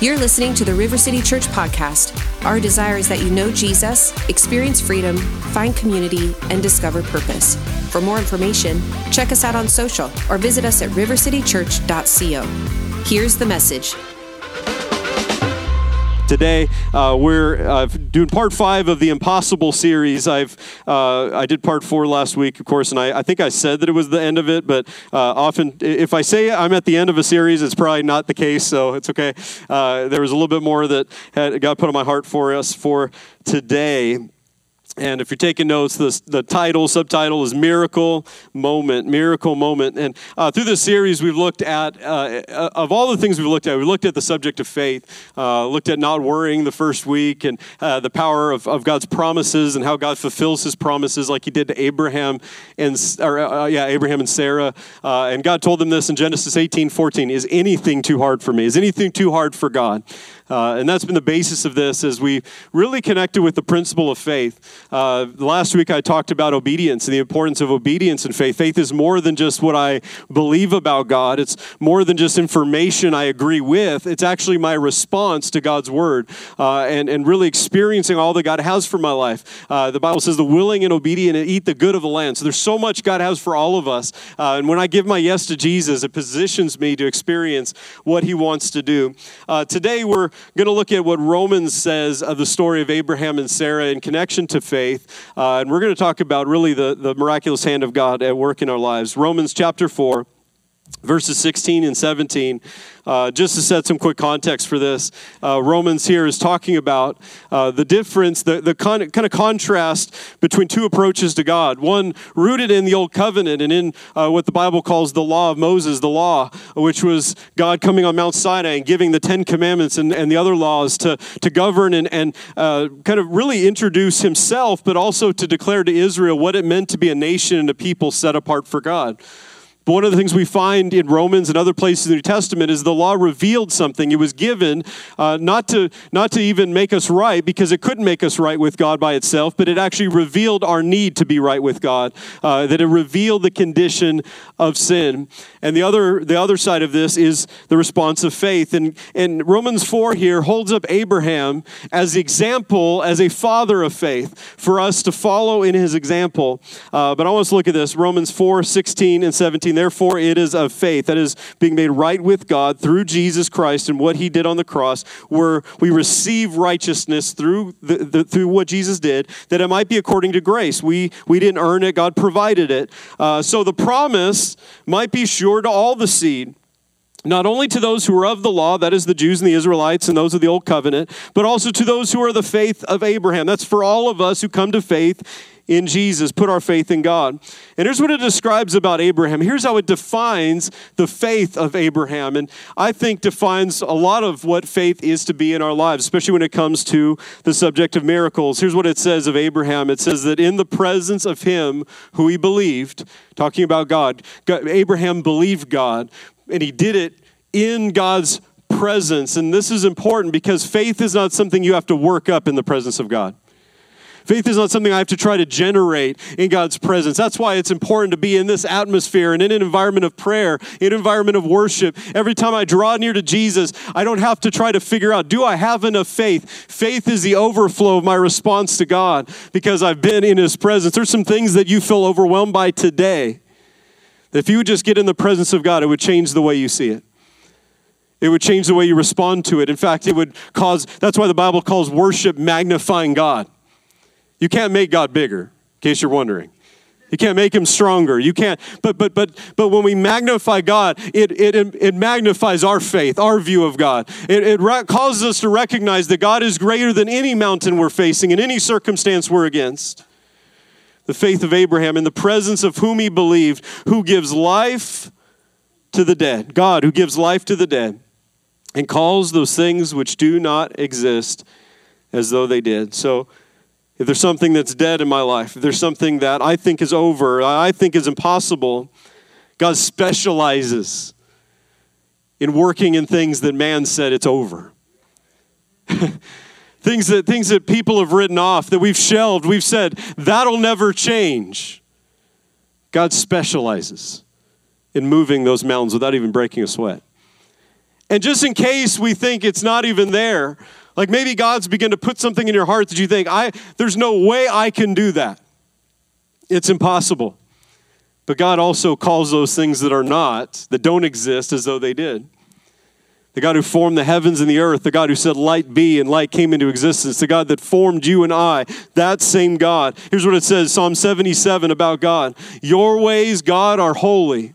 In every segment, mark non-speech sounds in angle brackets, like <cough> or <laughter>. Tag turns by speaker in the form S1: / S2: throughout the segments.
S1: You're listening to the River City Church podcast. Our desire is that you know Jesus, experience freedom, find community, and discover purpose. For more information, check us out on social or visit us at rivercitychurch.co. Here's the message.
S2: Today, uh, we're uh, doing part five of the Impossible series. I've uh, I did part four last week, of course, and I, I, think I said that it was the end of it. But uh, often, if I say I'm at the end of a series, it's probably not the case, so it's okay. Uh, there was a little bit more that had, God put on my heart for us for today. And if you're taking notes, the, the title, subtitle is Miracle Moment, Miracle Moment. And uh, through this series, we've looked at, uh, uh, of all the things we've looked at, we looked at the subject of faith, uh, looked at not worrying the first week, and uh, the power of, of God's promises and how God fulfills his promises like he did to Abraham and, or, uh, yeah, Abraham and Sarah. and God told them this in Genesis 18 14 Is anything too hard for me? Is anything too hard for God? Uh, and that's been the basis of this as we really connected with the principle of faith. Uh, last week I talked about obedience and the importance of obedience in faith. Faith is more than just what I believe about God, it's more than just information I agree with. It's actually my response to God's word uh, and, and really experiencing all that God has for my life. Uh, the Bible says, the willing and obedient eat the good of the land. So there's so much God has for all of us. Uh, and when I give my yes to Jesus, it positions me to experience what he wants to do. Uh, today we're going to look at what Romans says of the story of Abraham and Sarah in connection to faith. Uh, and we're going to talk about really the, the miraculous hand of God at work in our lives. Romans chapter 4 verses 16 and 17 uh, just to set some quick context for this, uh, Romans here is talking about uh, the difference, the, the con- kind of contrast between two approaches to God. One rooted in the Old Covenant and in uh, what the Bible calls the law of Moses, the law, which was God coming on Mount Sinai and giving the Ten Commandments and, and the other laws to, to govern and, and uh, kind of really introduce himself, but also to declare to Israel what it meant to be a nation and a people set apart for God. But one of the things we find in Romans and other places in the New Testament is the law revealed something. It was given uh, not, to, not to even make us right, because it couldn't make us right with God by itself, but it actually revealed our need to be right with God, uh, that it revealed the condition of sin. And the other, the other side of this is the response of faith. And, and Romans 4 here holds up Abraham as example, as a father of faith, for us to follow in his example. Uh, but I want us to look at this Romans 4 16 and 17. Therefore, it is of faith, that is, being made right with God through Jesus Christ and what he did on the cross, where we receive righteousness through, the, the, through what Jesus did, that it might be according to grace. We, we didn't earn it, God provided it. Uh, so the promise might be sure to all the seed not only to those who are of the law, that is the Jews and the Israelites and those of the old covenant, but also to those who are the faith of Abraham. That's for all of us who come to faith in Jesus, put our faith in God. And here's what it describes about Abraham. Here's how it defines the faith of Abraham. And I think defines a lot of what faith is to be in our lives, especially when it comes to the subject of miracles. Here's what it says of Abraham it says that in the presence of him who he believed, talking about God, Abraham believed God, and he did it in God's presence. And this is important because faith is not something you have to work up in the presence of God. Faith is not something I have to try to generate in God's presence. That's why it's important to be in this atmosphere and in an environment of prayer, in an environment of worship. Every time I draw near to Jesus, I don't have to try to figure out, do I have enough faith? Faith is the overflow of my response to God because I've been in His presence. There's some things that you feel overwhelmed by today. If you would just get in the presence of God, it would change the way you see it. It would change the way you respond to it. In fact, it would cause, that's why the Bible calls worship magnifying God. You can't make God bigger, in case you're wondering. You can't make him stronger. You can't, but but but but when we magnify God, it it, it magnifies our faith, our view of God. It, it causes us to recognize that God is greater than any mountain we're facing in any circumstance we're against. The faith of Abraham in the presence of whom he believed, who gives life to the dead. God who gives life to the dead and calls those things which do not exist as though they did. So if there's something that's dead in my life, if there's something that I think is over, I think is impossible, God specializes in working in things that man said it's over. <laughs> things that things that people have written off, that we've shelved, we've said that'll never change. God specializes in moving those mountains without even breaking a sweat. And just in case we think it's not even there, like maybe God's begun to put something in your heart that you think, I, there's no way I can do that. It's impossible. But God also calls those things that are not, that don't exist, as though they did. The God who formed the heavens and the earth, the God who said, Light be, and light came into existence, the God that formed you and I, that same God. Here's what it says Psalm 77 about God Your ways, God, are holy.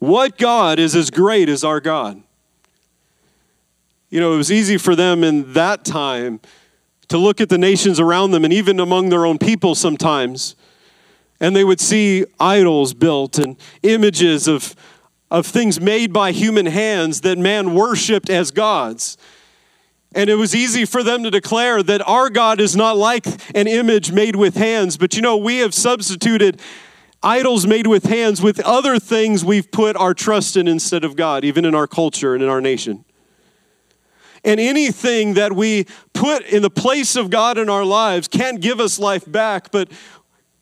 S2: What God is as great as our God? You know, it was easy for them in that time to look at the nations around them and even among their own people sometimes. And they would see idols built and images of, of things made by human hands that man worshiped as gods. And it was easy for them to declare that our God is not like an image made with hands. But you know, we have substituted idols made with hands with other things we've put our trust in instead of God, even in our culture and in our nation. And anything that we put in the place of God in our lives can't give us life back, but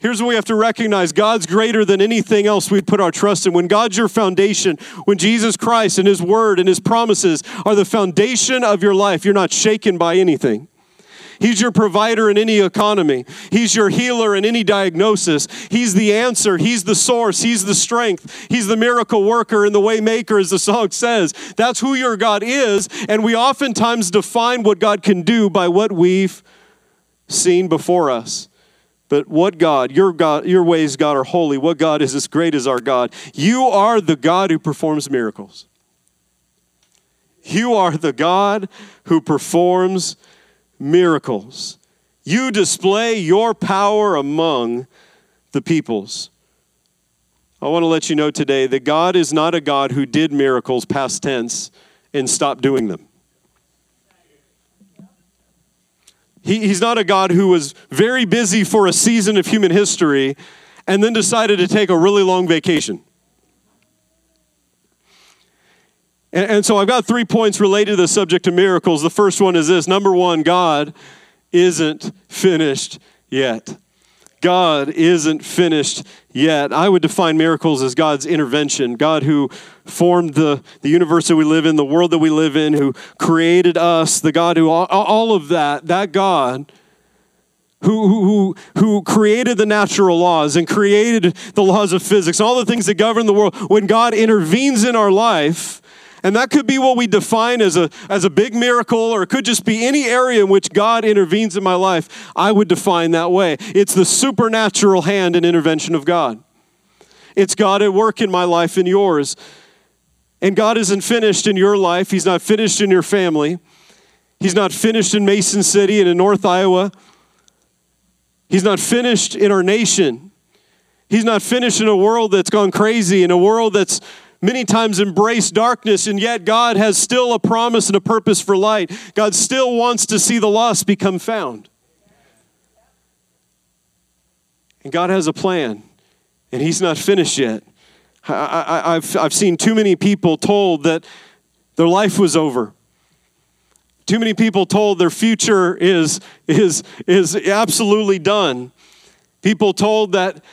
S2: Here's what we have to recognize God's greater than anything else we'd put our trust in. When God's your foundation, when Jesus Christ and His Word and His promises are the foundation of your life, you're not shaken by anything. He's your provider in any economy. He's your healer in any diagnosis. He's the answer. He's the source. He's the strength. He's the miracle worker and the way maker, as the song says. That's who your God is. And we oftentimes define what God can do by what we've seen before us. But what God, your God, your ways, God, are holy. What God is as great as our God? You are the God who performs miracles. You are the God who performs miracles. You display your power among the peoples. I want to let you know today that God is not a God who did miracles past tense and stopped doing them. He, he's not a God who was very busy for a season of human history and then decided to take a really long vacation. And, and so I've got three points related to the subject of miracles. The first one is this number one, God isn't finished yet. God isn't finished yet. I would define miracles as God's intervention. God who formed the, the universe that we live in, the world that we live in, who created us, the God who, all, all of that, that God who, who, who created the natural laws and created the laws of physics, all the things that govern the world, when God intervenes in our life, and that could be what we define as a, as a big miracle, or it could just be any area in which God intervenes in my life. I would define that way. It's the supernatural hand and intervention of God. It's God at work in my life and yours. And God isn't finished in your life, He's not finished in your family, He's not finished in Mason City and in North Iowa. He's not finished in our nation. He's not finished in a world that's gone crazy, in a world that's many times embrace darkness, and yet God has still a promise and a purpose for light. God still wants to see the lost become found. And God has a plan, and He's not finished yet. I, have I've seen too many people told that their life was over. Too many people told their future is, is, is absolutely done. People told that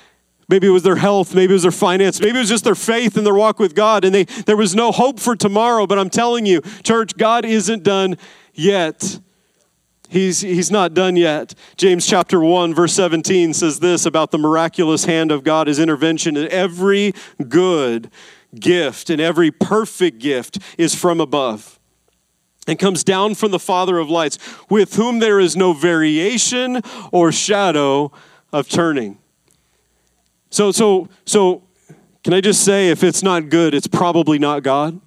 S2: Maybe it was their health, maybe it was their finance, maybe it was just their faith and their walk with God, and they, there was no hope for tomorrow. But I'm telling you, church, God isn't done yet. He's, he's not done yet. James chapter 1, verse 17 says this about the miraculous hand of God, his intervention. And every good gift and every perfect gift is from above and comes down from the Father of lights, with whom there is no variation or shadow of turning. So, so, so, can I just say, if it's not good, it's probably not God?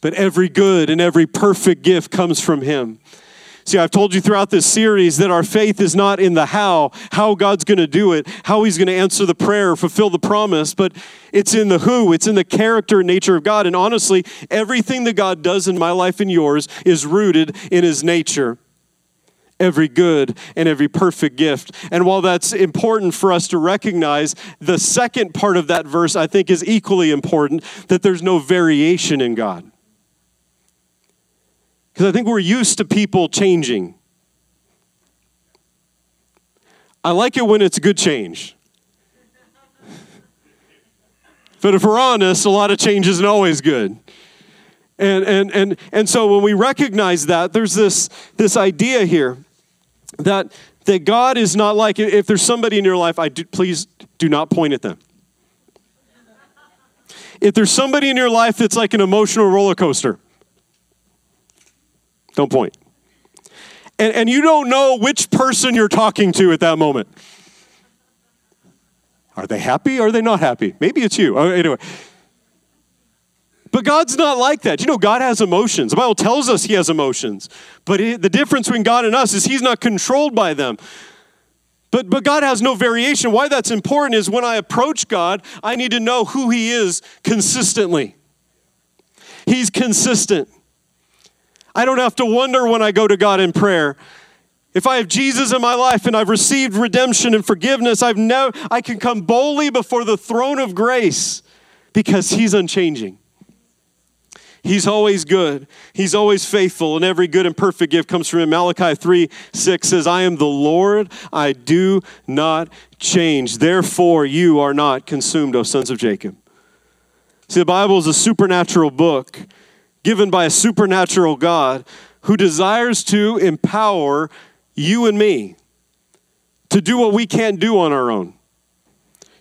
S2: But every good and every perfect gift comes from Him. See, I've told you throughout this series that our faith is not in the how, how God's going to do it, how He's going to answer the prayer, fulfill the promise, but it's in the who, it's in the character and nature of God. And honestly, everything that God does in my life and yours is rooted in His nature every good and every perfect gift. And while that's important for us to recognize, the second part of that verse I think is equally important that there's no variation in God. Because I think we're used to people changing. I like it when it's good change. <laughs> But if we're honest, a lot of change isn't always good. And, and, and, and so when we recognize that, there's this, this idea here that, that God is not like, if there's somebody in your life, I do, please do not point at them. If there's somebody in your life that's like an emotional roller coaster, don't point. And, and you don't know which person you're talking to at that moment. Are they happy? Or are they not happy? Maybe it's you. Oh, anyway. But God's not like that. You know, God has emotions. The Bible tells us He has emotions. But it, the difference between God and us is He's not controlled by them. But, but God has no variation. Why that's important is when I approach God, I need to know who He is consistently. He's consistent. I don't have to wonder when I go to God in prayer. If I have Jesus in my life and I've received redemption and forgiveness, I've no, I can come boldly before the throne of grace because He's unchanging. He's always good. He's always faithful, and every good and perfect gift comes from him. Malachi 3 6 says, I am the Lord, I do not change. Therefore, you are not consumed, O sons of Jacob. See, the Bible is a supernatural book given by a supernatural God who desires to empower you and me to do what we can't do on our own.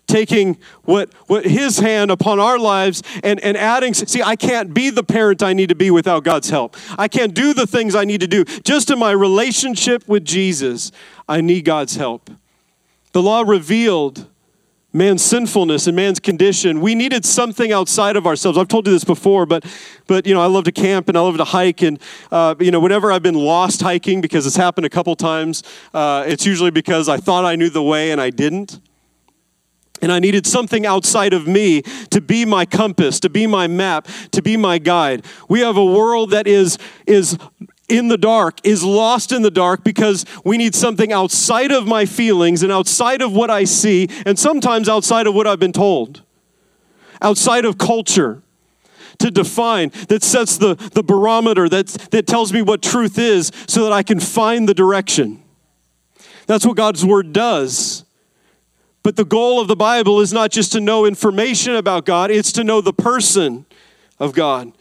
S2: Taking what, what his hand upon our lives and, and adding, see, I can't be the parent I need to be without God's help. I can't do the things I need to do. Just in my relationship with Jesus, I need God's help. The law revealed man's sinfulness and man's condition we needed something outside of ourselves i've told you this before but but you know i love to camp and i love to hike and uh, you know whenever i've been lost hiking because it's happened a couple times uh, it's usually because i thought i knew the way and i didn't and I needed something outside of me to be my compass, to be my map, to be my guide. We have a world that is, is in the dark, is lost in the dark because we need something outside of my feelings and outside of what I see, and sometimes outside of what I've been told, outside of culture to define, that sets the, the barometer, that, that tells me what truth is so that I can find the direction. That's what God's Word does. But the goal of the Bible is not just to know information about God, it's to know the person of God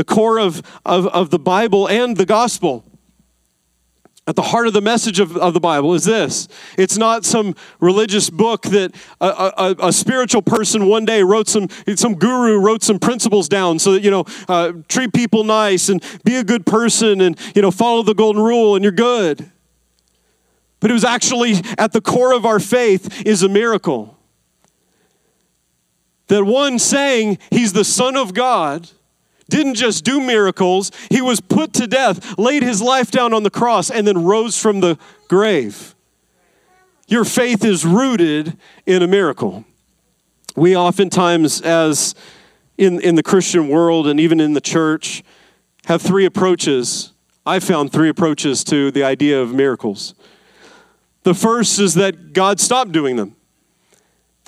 S2: the core of, of, of the Bible and the gospel. At the heart of the message of, of the Bible is this it's not some religious book that a, a, a, spiritual person one day wrote some, some guru wrote some principles down so that, you know, uh, treat people nice and be a good person and, you know, follow the golden rule and you're good. But it was actually at the core of our faith is a miracle. That one saying he's the Son of God didn't just do miracles, he was put to death, laid his life down on the cross, and then rose from the grave. Your faith is rooted in a miracle. We oftentimes, as in, in the Christian world and even in the church, have three approaches. I found three approaches to the idea of miracles. The first is that God stopped doing them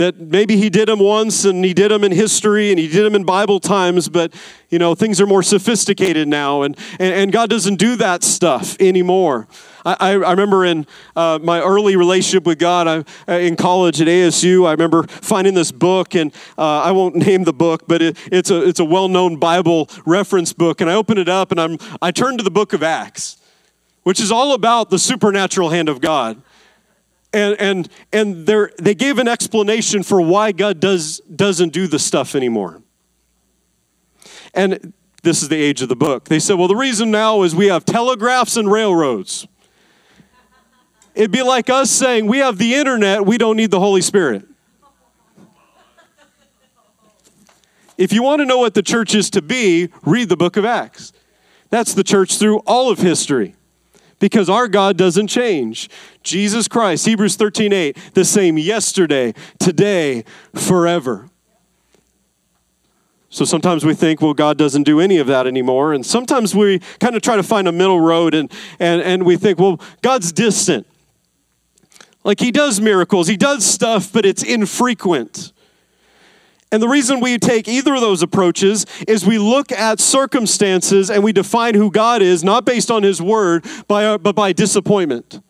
S2: that maybe he did them once and he did them in history and he did them in Bible times, but you know, things are more sophisticated now and, and, and God doesn't do that stuff anymore. I, I remember in uh, my early relationship with God I, uh, in college at ASU, I remember finding this book, and uh, I won't <laughs> name the book, but it, it's a, it's a well known Bible reference book. And I open it up and I'm, I turn to the book of Acts, which is all about the supernatural hand of God and and and they gave an explanation for why God does doesn't do the stuff anymore. And this is the age of the book. They said, well, the reason now is we have telegraphs and railroads. It'd be like us saying, we have the internet, we don't need the Holy Spirit. If you want to know what the church is to be, read the book of Acts. That's the church through all of history because our God doesn't change. Jesus Christ, Hebrews 13 8, the same yesterday, today, forever. So sometimes we think, well, God doesn't do any of that anymore. And sometimes we kind of try to find a middle road and, and, and we think, well, God's distant. Like he does miracles, he does stuff, but it's infrequent. And the reason we take either of those approaches is we look at circumstances and we define who God is, not based on His word, uh, but by disappointment.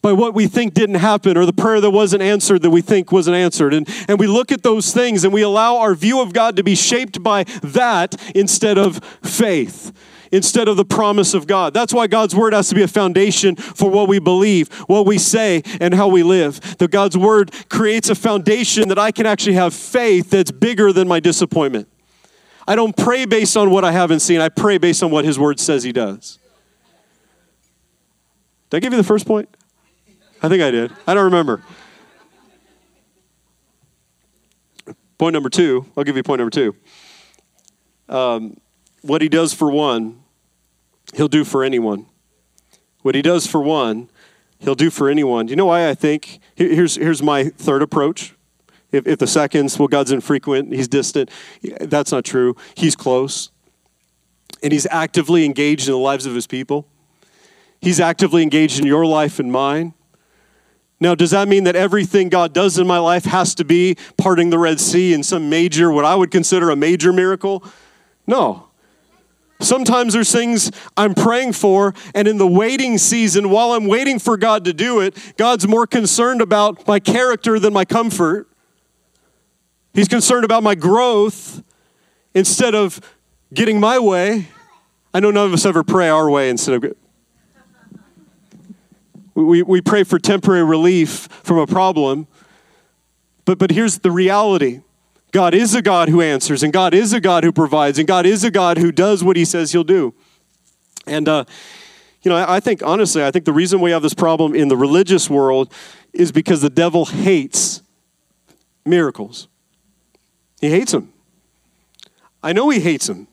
S2: by what we think didn't happen or the prayer that wasn't answered that we think wasn't answered. And, and we look at those things and we allow our view of God to be shaped by that instead of faith, instead of the promise of God. That's why God's word has to be a foundation for what we believe, what we say, and how we live. That God's word creates a foundation that I can actually have faith that's bigger than my disappointment. I don't pray based on what I haven't seen, I pray based on what His word says He does. Did I give you the first point? I think I did. I don't remember. Point number two, I'll give you point number two. Um, what he does for one, he'll do for anyone. What he does for one, he'll do for anyone. Do you know why I think? Here's, here's my third approach. If, if the seconds, well, God's infrequent, he's distant, that's not true. He's close. And he's actively engaged in the lives of his people. He's actively engaged in your life and mine. Now, does that mean that everything God does in my life has to be parting the Red Sea in some major, what I would consider a major miracle? No. Sometimes there's things I'm praying for, and in the waiting season, while I'm waiting for God to do it, God's more concerned about my character than my comfort. He's concerned about my growth instead of getting my way. I know none of us ever pray our way instead of we, we pray for temporary relief from a problem. But, but here's the reality God is a God who answers, and God is a God who provides, and God is a God who does what he says he'll do. And, uh, you know, I, I think, honestly, I think the reason we have this problem in the religious world is because the devil hates miracles. He hates them. I know he hates them.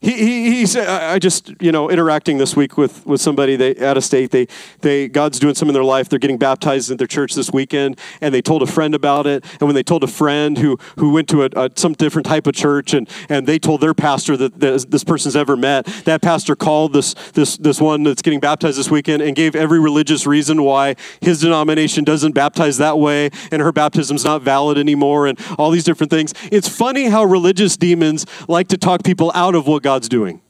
S2: He, he, he said, I just, you know, interacting this week with, with somebody they, out of state. They, they, God's doing something in their life. They're getting baptized in their church this weekend, and they told a friend about it. And when they told a friend who, who went to a, a some different type of church, and, and they told their pastor that this, this person's ever met, that pastor called this, this, this one that's getting baptized this weekend and gave every religious reason why his denomination doesn't baptize that way, and her baptism's not valid anymore, and all these different things. It's funny how religious demons like to talk people out of what God's doing.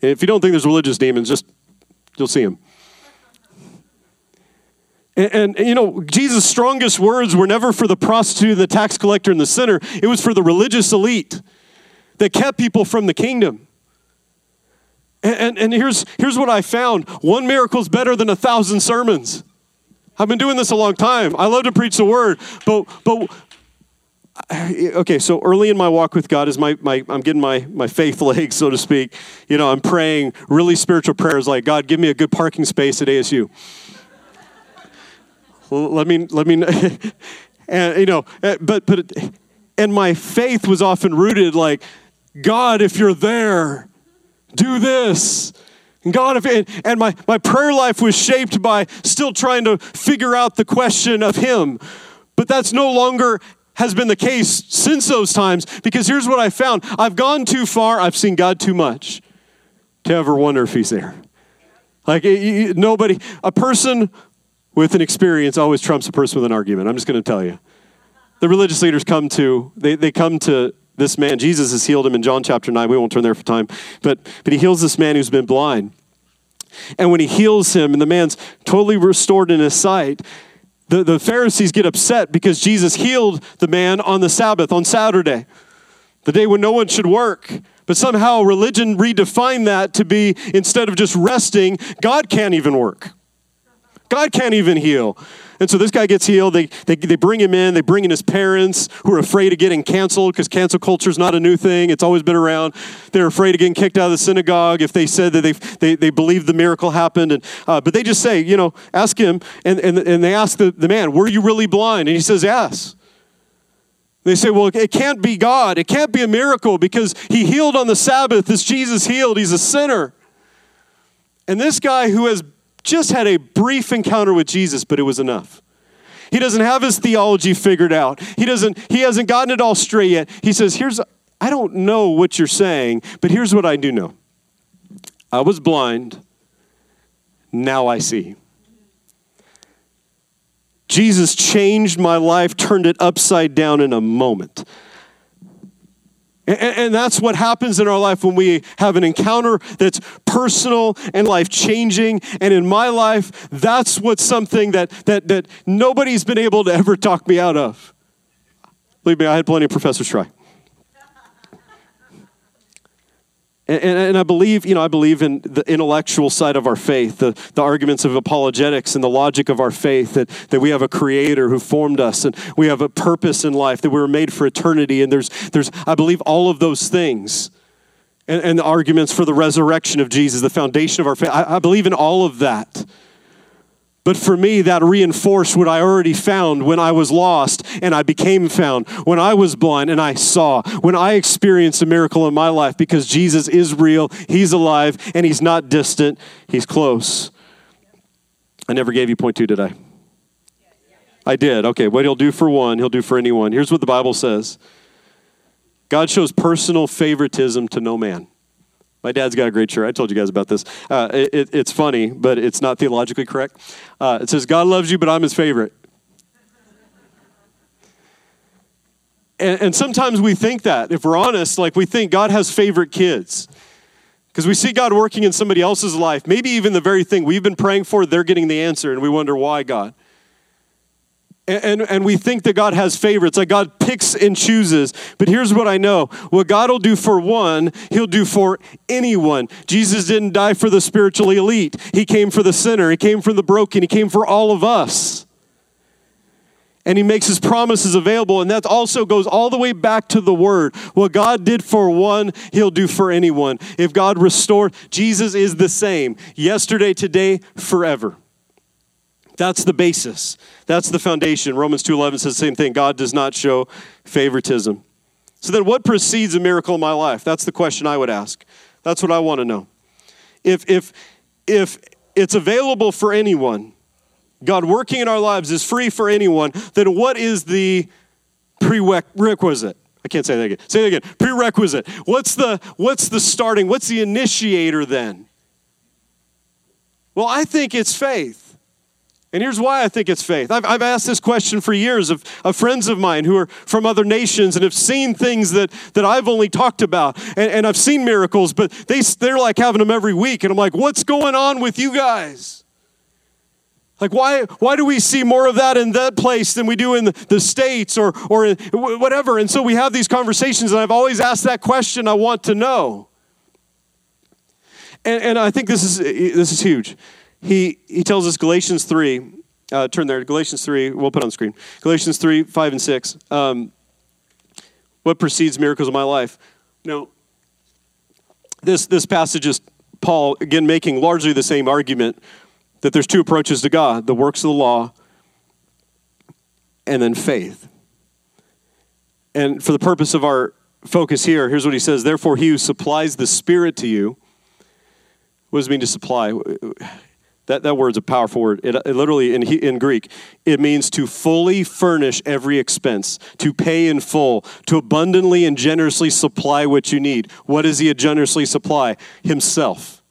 S2: And if you don't think there's religious demons, just you'll see them. And, and, you know, Jesus' strongest words were never for the prostitute, the tax collector, and the sinner. It was for the religious elite that kept people from the kingdom. And, and, and here's, here's what I found one miracle is better than a thousand sermons. I've been doing this a long time. I love to preach the word, but, but <sighs> okay, so early in my walk with God is my, my I'm getting my, my faith <laughs> legs, so to speak. You know, I'm praying really spiritual prayers like, God, give me a good parking space at ASU. let me, let me, <laughs> and you know, eh, but, but, and my faith was often rooted like, God, if you're there, do this. God, if, and my, my prayer life was shaped by still trying to figure out the question of Him. But that's no longer has been the case since those times because here's what I found I've gone too far, I've seen God too much to ever wonder if He's there. Like, nobody, a person with an experience always trumps a person with an argument. I'm just going to tell you. The religious leaders come to, they, they come to this man. Jesus has healed him in John chapter 9. We won't turn there for time. But, but he heals this man who's been blind. And when he heals him and the man's totally restored in his sight, the, the Pharisees get upset because Jesus healed the man on the Sabbath, on Saturday, the day when no one should work. But somehow religion redefined that to be instead of just resting, God can't even work. God can't even heal. And so this guy gets healed. They, they, they bring him in. They bring in his parents who are afraid of getting canceled because cancel culture is not a new thing. It's always been around. They're afraid of getting kicked out of the synagogue if they said that they, they, they believe the miracle happened. And, uh, but they just say, you know, ask him. And, and, and they ask the, the man, were you really blind? And he says, yes. They say, well, it can't be God. It can't be a miracle because he healed on the Sabbath as Jesus healed. He's a sinner. And this guy who has just had a brief encounter with Jesus, but it was enough. He doesn't have his theology figured out. He doesn't he hasn't gotten it all straight yet. He says, "Here's I don't know what you're saying, but here's what I do know. I was blind, now I see." Jesus changed my life, turned it upside down in a moment. And, that's what happens in our life when we have an encounter that's personal and life changing. And in my life, that's what's something that, that, that nobody's been able to ever talk me out of. Believe me, I had plenty of professors try. And, and, and, I believe, you know, I believe in the intellectual side of our faith, the, the arguments of apologetics and the logic of our faith, that, that we have a creator who formed us and we have a purpose in life, that we were made for eternity. And there's, there's I believe all of those things. And, and the arguments for the resurrection of Jesus, the foundation of our faith. I, I believe in all of that. But for me, that reinforced what I already found when I was lost and I became found, when I was blind and I saw, when I experienced a miracle in my life because Jesus is real, He's alive, and He's not distant, He's close. I never gave you point two, did I? I did. Okay, what He'll do for one, He'll do for anyone. Here's what the Bible says God shows personal favoritism to no man. My dad's got a great shirt. I told you guys about this. Uh, it, it's funny, but it's not theologically correct. Uh, it says, God loves you, but I'm his favorite. And, and sometimes we think that, if we're honest, like we think God has favorite kids. Because we see God working in somebody else's life, maybe even the very thing we've been praying for, they're getting the answer, and we wonder why, God. And, and, we think that God has favorites, like God picks and chooses. But here's what I know what God will do for one, He'll do for anyone. Jesus didn't die for the spiritually elite, He came for the sinner, He came for the broken, He came for all of us. And He makes His promises available. And that also goes all the way back to the Word. What God did for one, He'll do for anyone. If God restored, Jesus is the same yesterday, today, forever. That's the basis. That's the foundation. Romans 2:11 says the same thing. God does not show favoritism. So then what precedes a miracle in my life? That's the question I would ask. That's what I want to know. If if if it's available for anyone, God working in our lives is free for anyone, then what is the prerequisite? I can't say that again. Say that again. Prerequisite. What's the what's the starting? What's the initiator then? Well, I think it's faith. And here's why I think it's faith. I've, I've asked this question for years of, of friends of mine who are from other nations and have seen things that, that I've only talked about. And, and I've seen miracles, but they, they're like having them every week. And I'm like, what's going on with you guys? Like, why, why do we see more of that in that place than we do in the, States or, or whatever? And so we have these conversations, and I've always asked that question I want to know. And, and I think this is, this is huge he, he tells us Galatians 3, uh, turn there, Galatians 3, we'll put on the screen. Galatians 3, 5, and 6. Um, what precedes miracles of my life? Now, this, this passage is Paul, again, making largely the same argument that there's two approaches to God the works of the law and then faith. And for the purpose of our focus here, here's what he says Therefore, he who supplies the Spirit to you, what does it mean to supply? That, that word's a powerful word. It, it literally, in, in Greek, it means to fully furnish every expense, to pay in full, to abundantly and generously supply what you need. What does he generously supply? Himself.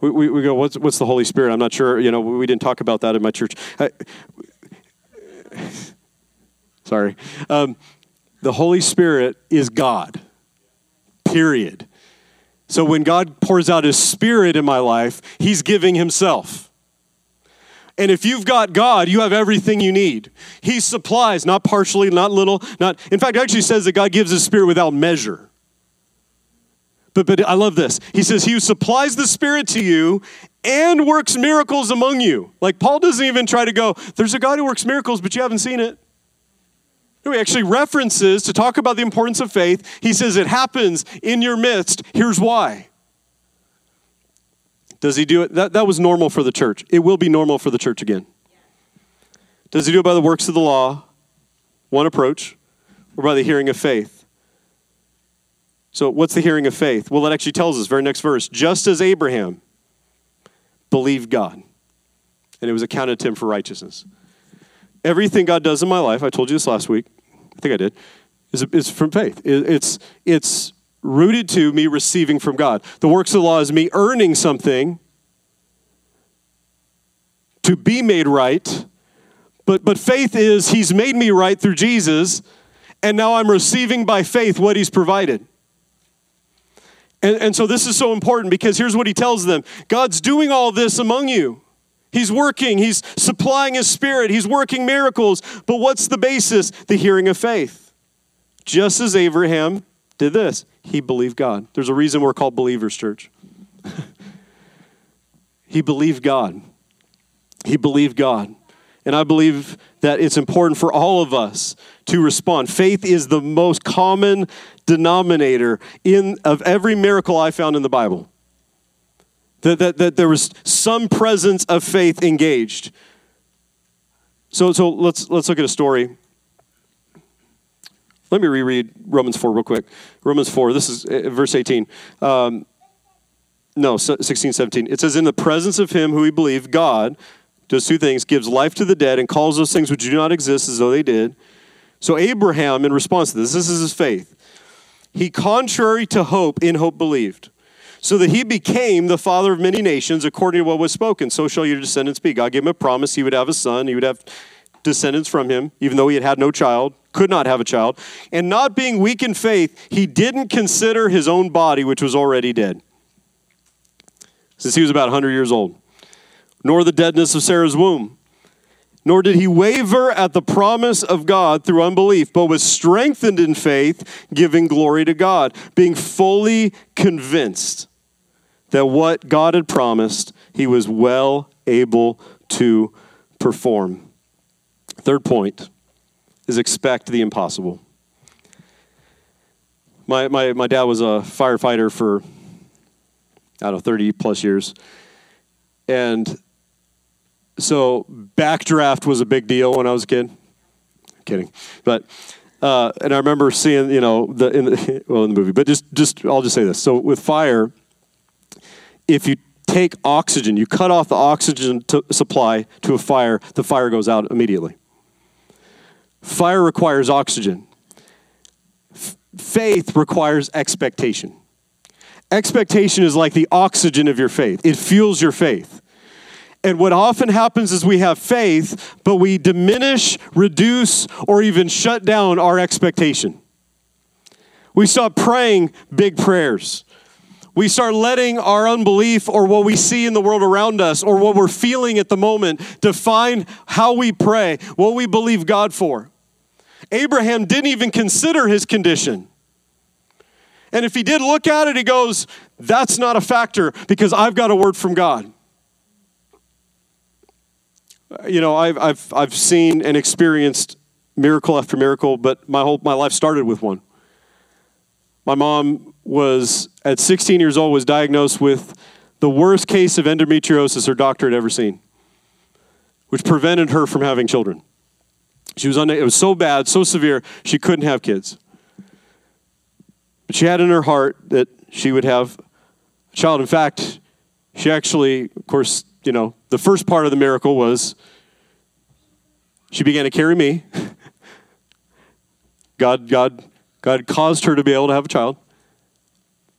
S2: We, we, we, go, what's, what's the Holy Spirit? I'm not sure. You know, we didn't talk about that in my church. I, sorry. Um, the Holy Spirit is God, period. So when God pours out his spirit in my life, he's giving himself. And if you've got God, you have everything you need. He supplies, not partially, not little, not in fact, actually says that God gives his spirit without measure. But but I love this. He says, He who supplies the Spirit to you and works miracles among you. Like Paul doesn't even try to go, there's a God who works miracles, but you haven't seen it. He actually references to talk about the importance of faith. He says it happens in your midst. Here's why. Does he do it? That, that was normal for the church. It will be normal for the church again. Does he do it by the works of the law? One approach, or by the hearing of faith? So, what's the hearing of faith? Well, it actually tells us, very next verse, just as Abraham believed God, and it was accounted to him for righteousness. Everything God does in my life, I told you this last week, I think I did, is, is from faith. It, it's, it's rooted to me receiving from God. The works of the law is me earning something to be made right. But, but faith is He's made me right through Jesus, and now I'm receiving by faith what he's provided. And, and so this is so important because here's what he tells them God's doing all this among you. He's working, he's supplying his spirit, he's working miracles. But what's the basis? The hearing of faith. Just as Abraham did this, he believed God. There's a reason we're called believers, church. <laughs> he believed God. He believed God. And I believe that it's important for all of us to respond. Faith is the most common denominator in of every miracle I found in the Bible that, that, that there was some presence of faith engaged. So, so let's, let's look at a story. Let me reread Romans 4 real quick. Romans 4, this is uh, verse 18. Um, no, 16, 17. It says, In the presence of him who we believe, God does two things gives life to the dead and calls those things which do not exist as though they did. So, Abraham, in response to this, this is his faith. He, contrary to hope, in hope believed so that he became the father of many nations according to what was spoken. So shall your descendants be. God gave him a promise he would have a son, he would have descendants from him, even though he had had no child, could not have a child. And not being weak in faith, he didn't consider his own body, which was already dead, since he was about 100 years old, nor the deadness of Sarah's womb. Nor did he waver at the promise of God through unbelief, but was strengthened in faith, giving glory to God, being fully convinced that what God had promised, he was well able to perform. Third point is expect the impossible. My, my, my dad was a firefighter for, I don't know, 30 plus years. And so backdraft was a big deal when I was a kid. Kidding. But, uh, and I remember seeing, you know, the, in the, <laughs> well, in the movie, but just, just, I'll just say this. So with fire, if you take oxygen, you cut off the oxygen to supply to a fire, the fire goes out immediately. Fire requires oxygen. F- faith requires expectation. Expectation is like the oxygen of your faith, it fuels your faith. And what often happens is we have faith, but we diminish, reduce, or even shut down our expectation. We stop praying big prayers we start letting our unbelief or what we see in the world around us or what we're feeling at the moment define how we pray, what we believe God for. Abraham didn't even consider his condition. And if he did look at it, he goes, That's not a factor because I've got a word from God. You know, I've, I've, I've seen and experienced miracle after miracle, but my whole my life started with one. My mom was, at 16 years old, was diagnosed with the worst case of endometriosis her doctor had ever seen, which prevented her from having children. She was on, it was so bad, so severe, she couldn't have kids. But she had in her heart that she would have a child. In fact, she actually, of course, you know, the first part of the miracle was she began to carry me. <laughs> God, God God caused her to be able to have a child,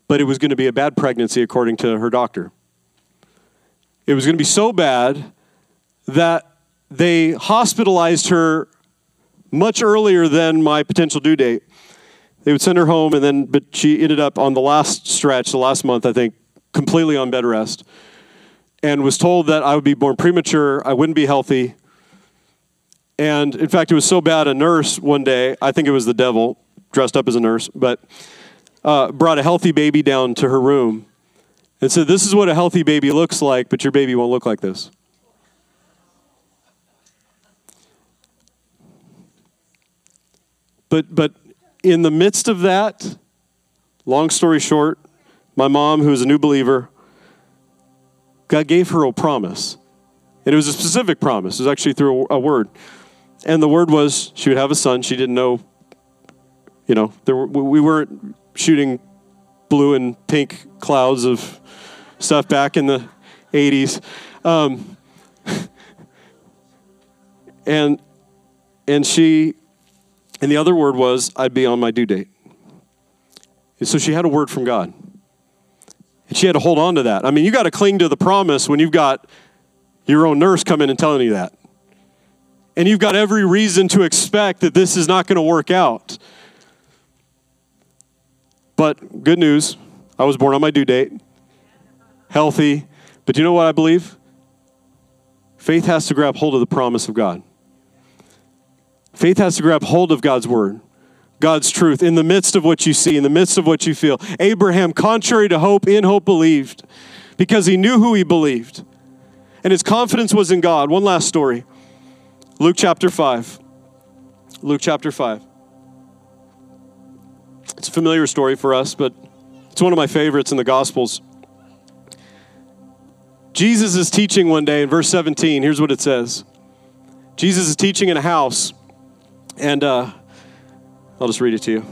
S2: but it was going to be a bad pregnancy according to her doctor. It was going to be so bad that they hospitalized her much earlier than my potential due date. They would send her home, and then, but she ended up on the last stretch, the last month, I think, completely on bed rest, and was told that I would be born premature, I wouldn't be healthy. And in fact, it was so bad, a nurse one day, I think it was the devil, dressed up as a nurse, but uh, brought a healthy baby down to her room and said, This is what a healthy baby looks like, but your baby won't look like this. But, but in the midst of that, long story short, my mom, who was a new believer, God gave her a promise. And it was a specific promise. It was actually through a, a word. And the word was she would have a son. She didn't know you know, there were, we weren't shooting blue and pink clouds of stuff back in the 80s. Um, <laughs> and and she and the other word was I'd be on my due date. And so she had a word from God. And she had to hold on to that. I mean, you got to cling to the promise when you've got your own nurse coming and telling you that. And you've got every reason to expect that this is not going to work out. But good news, I was born on my due date, healthy. But you know what I believe? Faith has to grab hold of the promise of God. Faith has to grab hold of God's word, God's truth in the midst of what you see, in the midst of what you feel. Abraham, contrary to hope, in hope believed because he knew who he believed. And his confidence was in God. One last story Luke chapter 5. Luke chapter 5. It's a familiar story for us, but it's one of my favorites in the Gospels. Jesus is teaching one day in verse 17. Here's what it says Jesus is teaching in a house, and uh, I'll just read it to you.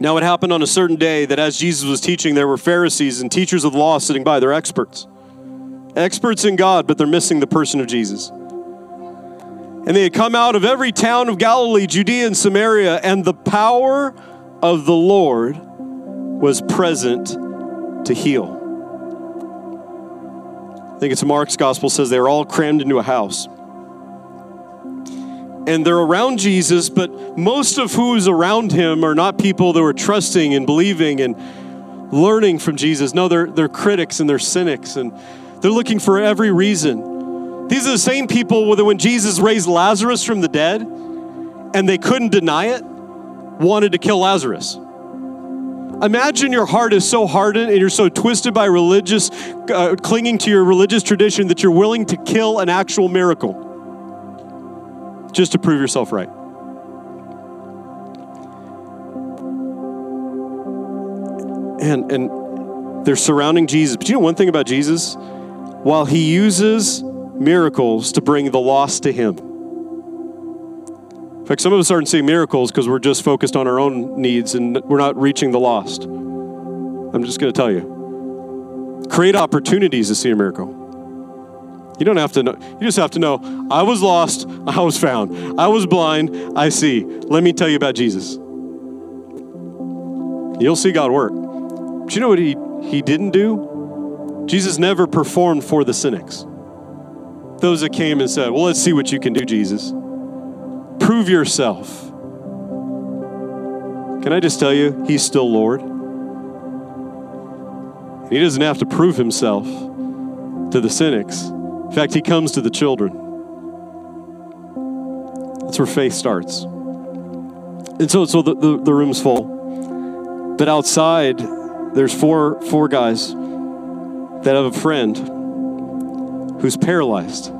S2: Now, it happened on a certain day that as Jesus was teaching, there were Pharisees and teachers of the law sitting by. They're experts. Experts in God, but they're missing the person of Jesus. And they had come out of every town of Galilee, Judea, and Samaria, and the power of the Lord was present to heal. I think it's Mark's gospel says they were all crammed into a house. And they're around Jesus, but most of who's around him are not people that were trusting and believing and learning from Jesus. No, they're, they're critics and they're cynics and they're looking for every reason these are the same people that when Jesus raised Lazarus from the dead and they couldn't deny it, wanted to kill Lazarus. Imagine your heart is so hardened and you're so twisted by religious, uh, clinging to your religious tradition that you're willing to kill an actual miracle just to prove yourself right. And, and they're surrounding Jesus. But you know one thing about Jesus? While he uses miracles to bring the lost to Him. In fact, some of us aren't seeing miracles because we're just focused on our own needs and we're not reaching the lost. I'm just going to tell you. Create opportunities to see a miracle. You don't have to know. You just have to know I was lost, <laughs> I was found. I was blind, I see. Let me tell you about Jesus. You'll see God work. But you know what he, he didn't do? Jesus never performed for the cynics those that came and said, Well, let's see what you can do, Jesus. Prove yourself. Can I just tell you, He's still Lord? He doesn't have to prove Himself to the cynics. In fact, He comes to the children. That's where faith starts. And so, so the, the, the room's full. But outside, there's four, four guys that have a friend who's paralyzed.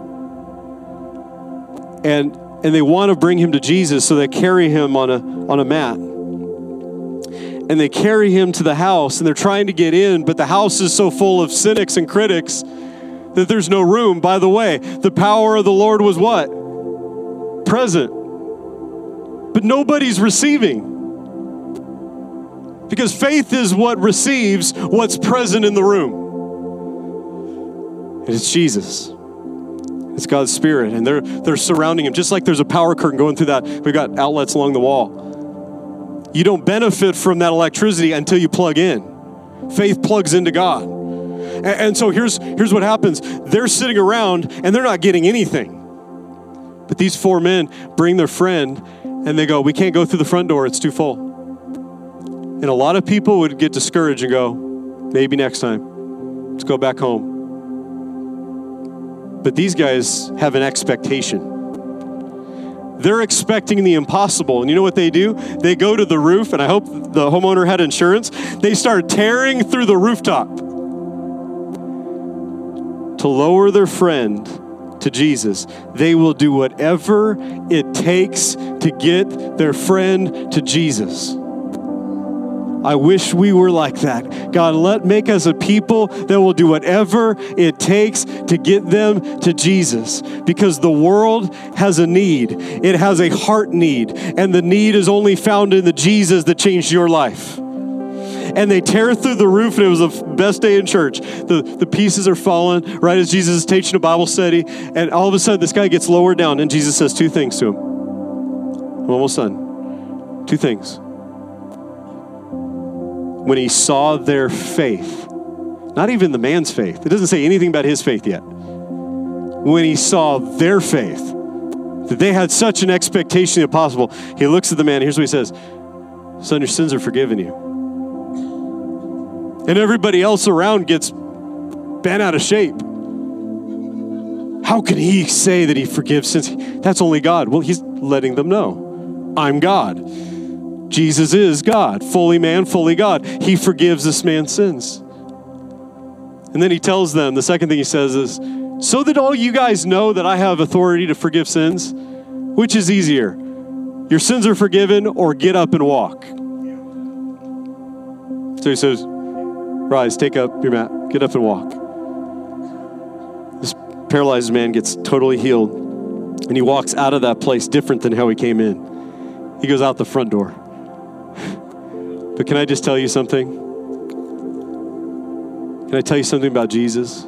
S2: And, and they want to bring him to Jesus, so they carry him on a, on a mat. And they carry him to the house, and they're trying to get in, but the house is so full of cynics and critics that there's no room. By the way, the power of the Lord was what? Present. But nobody's receiving. Because faith is what receives what's present in the room. And it's Jesus. It's God's Spirit. And they're, they're surrounding him, just like there's a power curtain going through that. We've got outlets along the wall. You don't benefit from that electricity until you plug in. Faith plugs into God. And, and so here's, here's what happens they're sitting around and they're not getting anything. But these four men bring their friend and they go, We can't go through the front door, it's too full. And a lot of people would get discouraged and go, Maybe next time. Let's go back home. But these guys have an expectation. They're expecting the impossible. And you know what they do? They go to the roof, and I hope the homeowner had insurance. They start tearing through the rooftop to lower their friend to Jesus. They will do whatever it takes to get their friend to Jesus. I wish we were like that. God, let make us a people that will do whatever it takes to get them to Jesus because the world has a need. It has a heart need, and the need is only found in the Jesus that changed your life and they tear through the roof, and it was the best day in church. The, the pieces are falling right as Jesus is teaching a Bible study, and all of a sudden, this guy gets lowered down, and Jesus says two things to him. I'm almost done. Two things when he saw their faith, not even the man's faith, it doesn't say anything about his faith yet. When he saw their faith, that they had such an expectation of possible, he looks at the man, here's what he says Son, your sins are forgiven you. And everybody else around gets bent out of shape. How can he say that he forgives sins? That's only God. Well, he's letting them know I'm God. Jesus is God, fully man, fully God. He forgives this man's sins. And then he tells them, the second thing he says is, so that all you guys know that I have authority to forgive sins, which is easier? Your sins are forgiven or get up and walk. So he says, Rise, take up your mat, get up and walk. This paralyzed man gets totally healed, and he walks out of that place different than how he came in. He goes out the front door. But can I just tell you something? Can I tell you something about Jesus?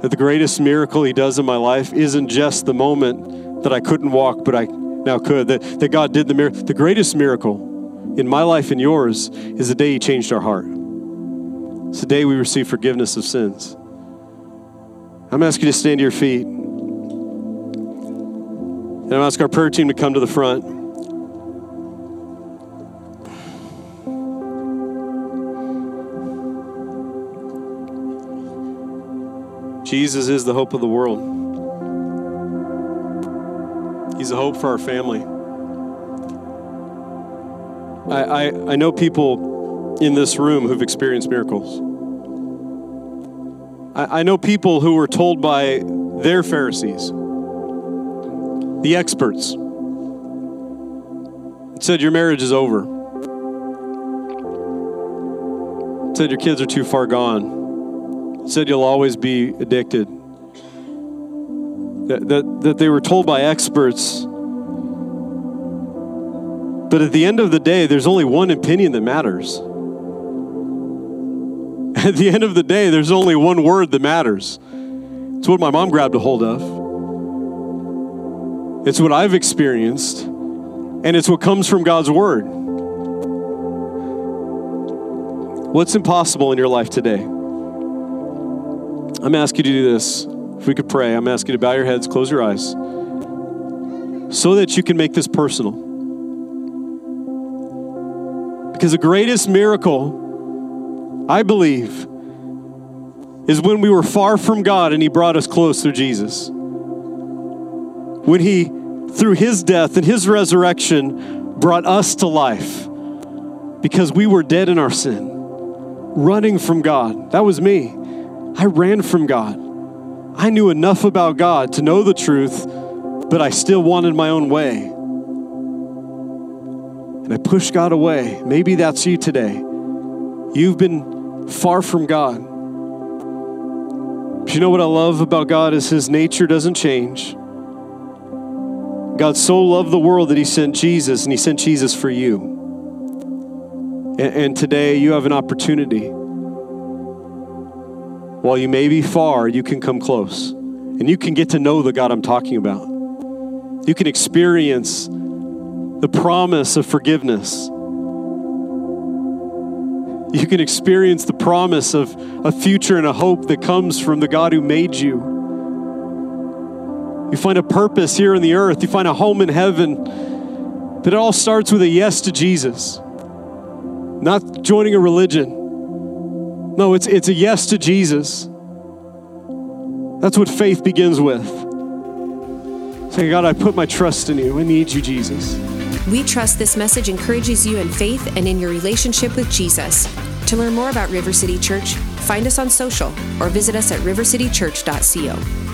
S2: That the greatest miracle he does in my life isn't just the moment that I couldn't walk, but I now could. That, that God did the miracle. The greatest miracle in my life and yours is the day he changed our heart. It's the day we receive forgiveness of sins. I'm asking you to stand to your feet. And I'm asking our prayer team to come to the front. Jesus is the hope of the world. He's a hope for our family. I, I, I know people in this room who've experienced miracles. I, I know people who were told by their Pharisees, the experts, said your marriage is over. Said your kids are too far gone said you'll always be addicted. That, that, that they were told by experts. But at the end of the day, there's only one opinion that matters. <laughs> At the end of the day, there's only one word that matters. It's what my mom grabbed a hold of. It's what I've experienced, and it's what comes from God's word. What's impossible in your life today? I'm asking you to do this. If we could pray, I'm asking you to bow your heads, close your eyes, so that you can make this personal. Because the greatest miracle, I believe, is when we were far from God and He brought us close through Jesus. When He, through His death and His resurrection, brought us to life because we were dead in our sin, running from God. That was me. I ran from God. I knew enough about God to know the truth, but I still wanted my own way. And I pushed God away. Maybe that's you today. You've been far from God. But you know what I love about God is his nature doesn't change. God so loved the world that he sent Jesus, and he sent Jesus for you. And, and today you have an opportunity while you may be far, you can come close. And you can get to know the God I'm talking about. You can experience the promise of forgiveness. You can experience the promise of a future and a hope that comes from the God who made you. You find a purpose here on the earth, you find a home in heaven. But it all starts with a yes to Jesus, not joining a religion no, it's, it's a yes to Jesus. That's what faith begins with. Saying, God, I put my trust in you. I need you, Jesus.
S1: We trust this message encourages you in faith and in your relationship with Jesus. To learn more about River City Church, find us on social or visit us at rivercitychurch.co.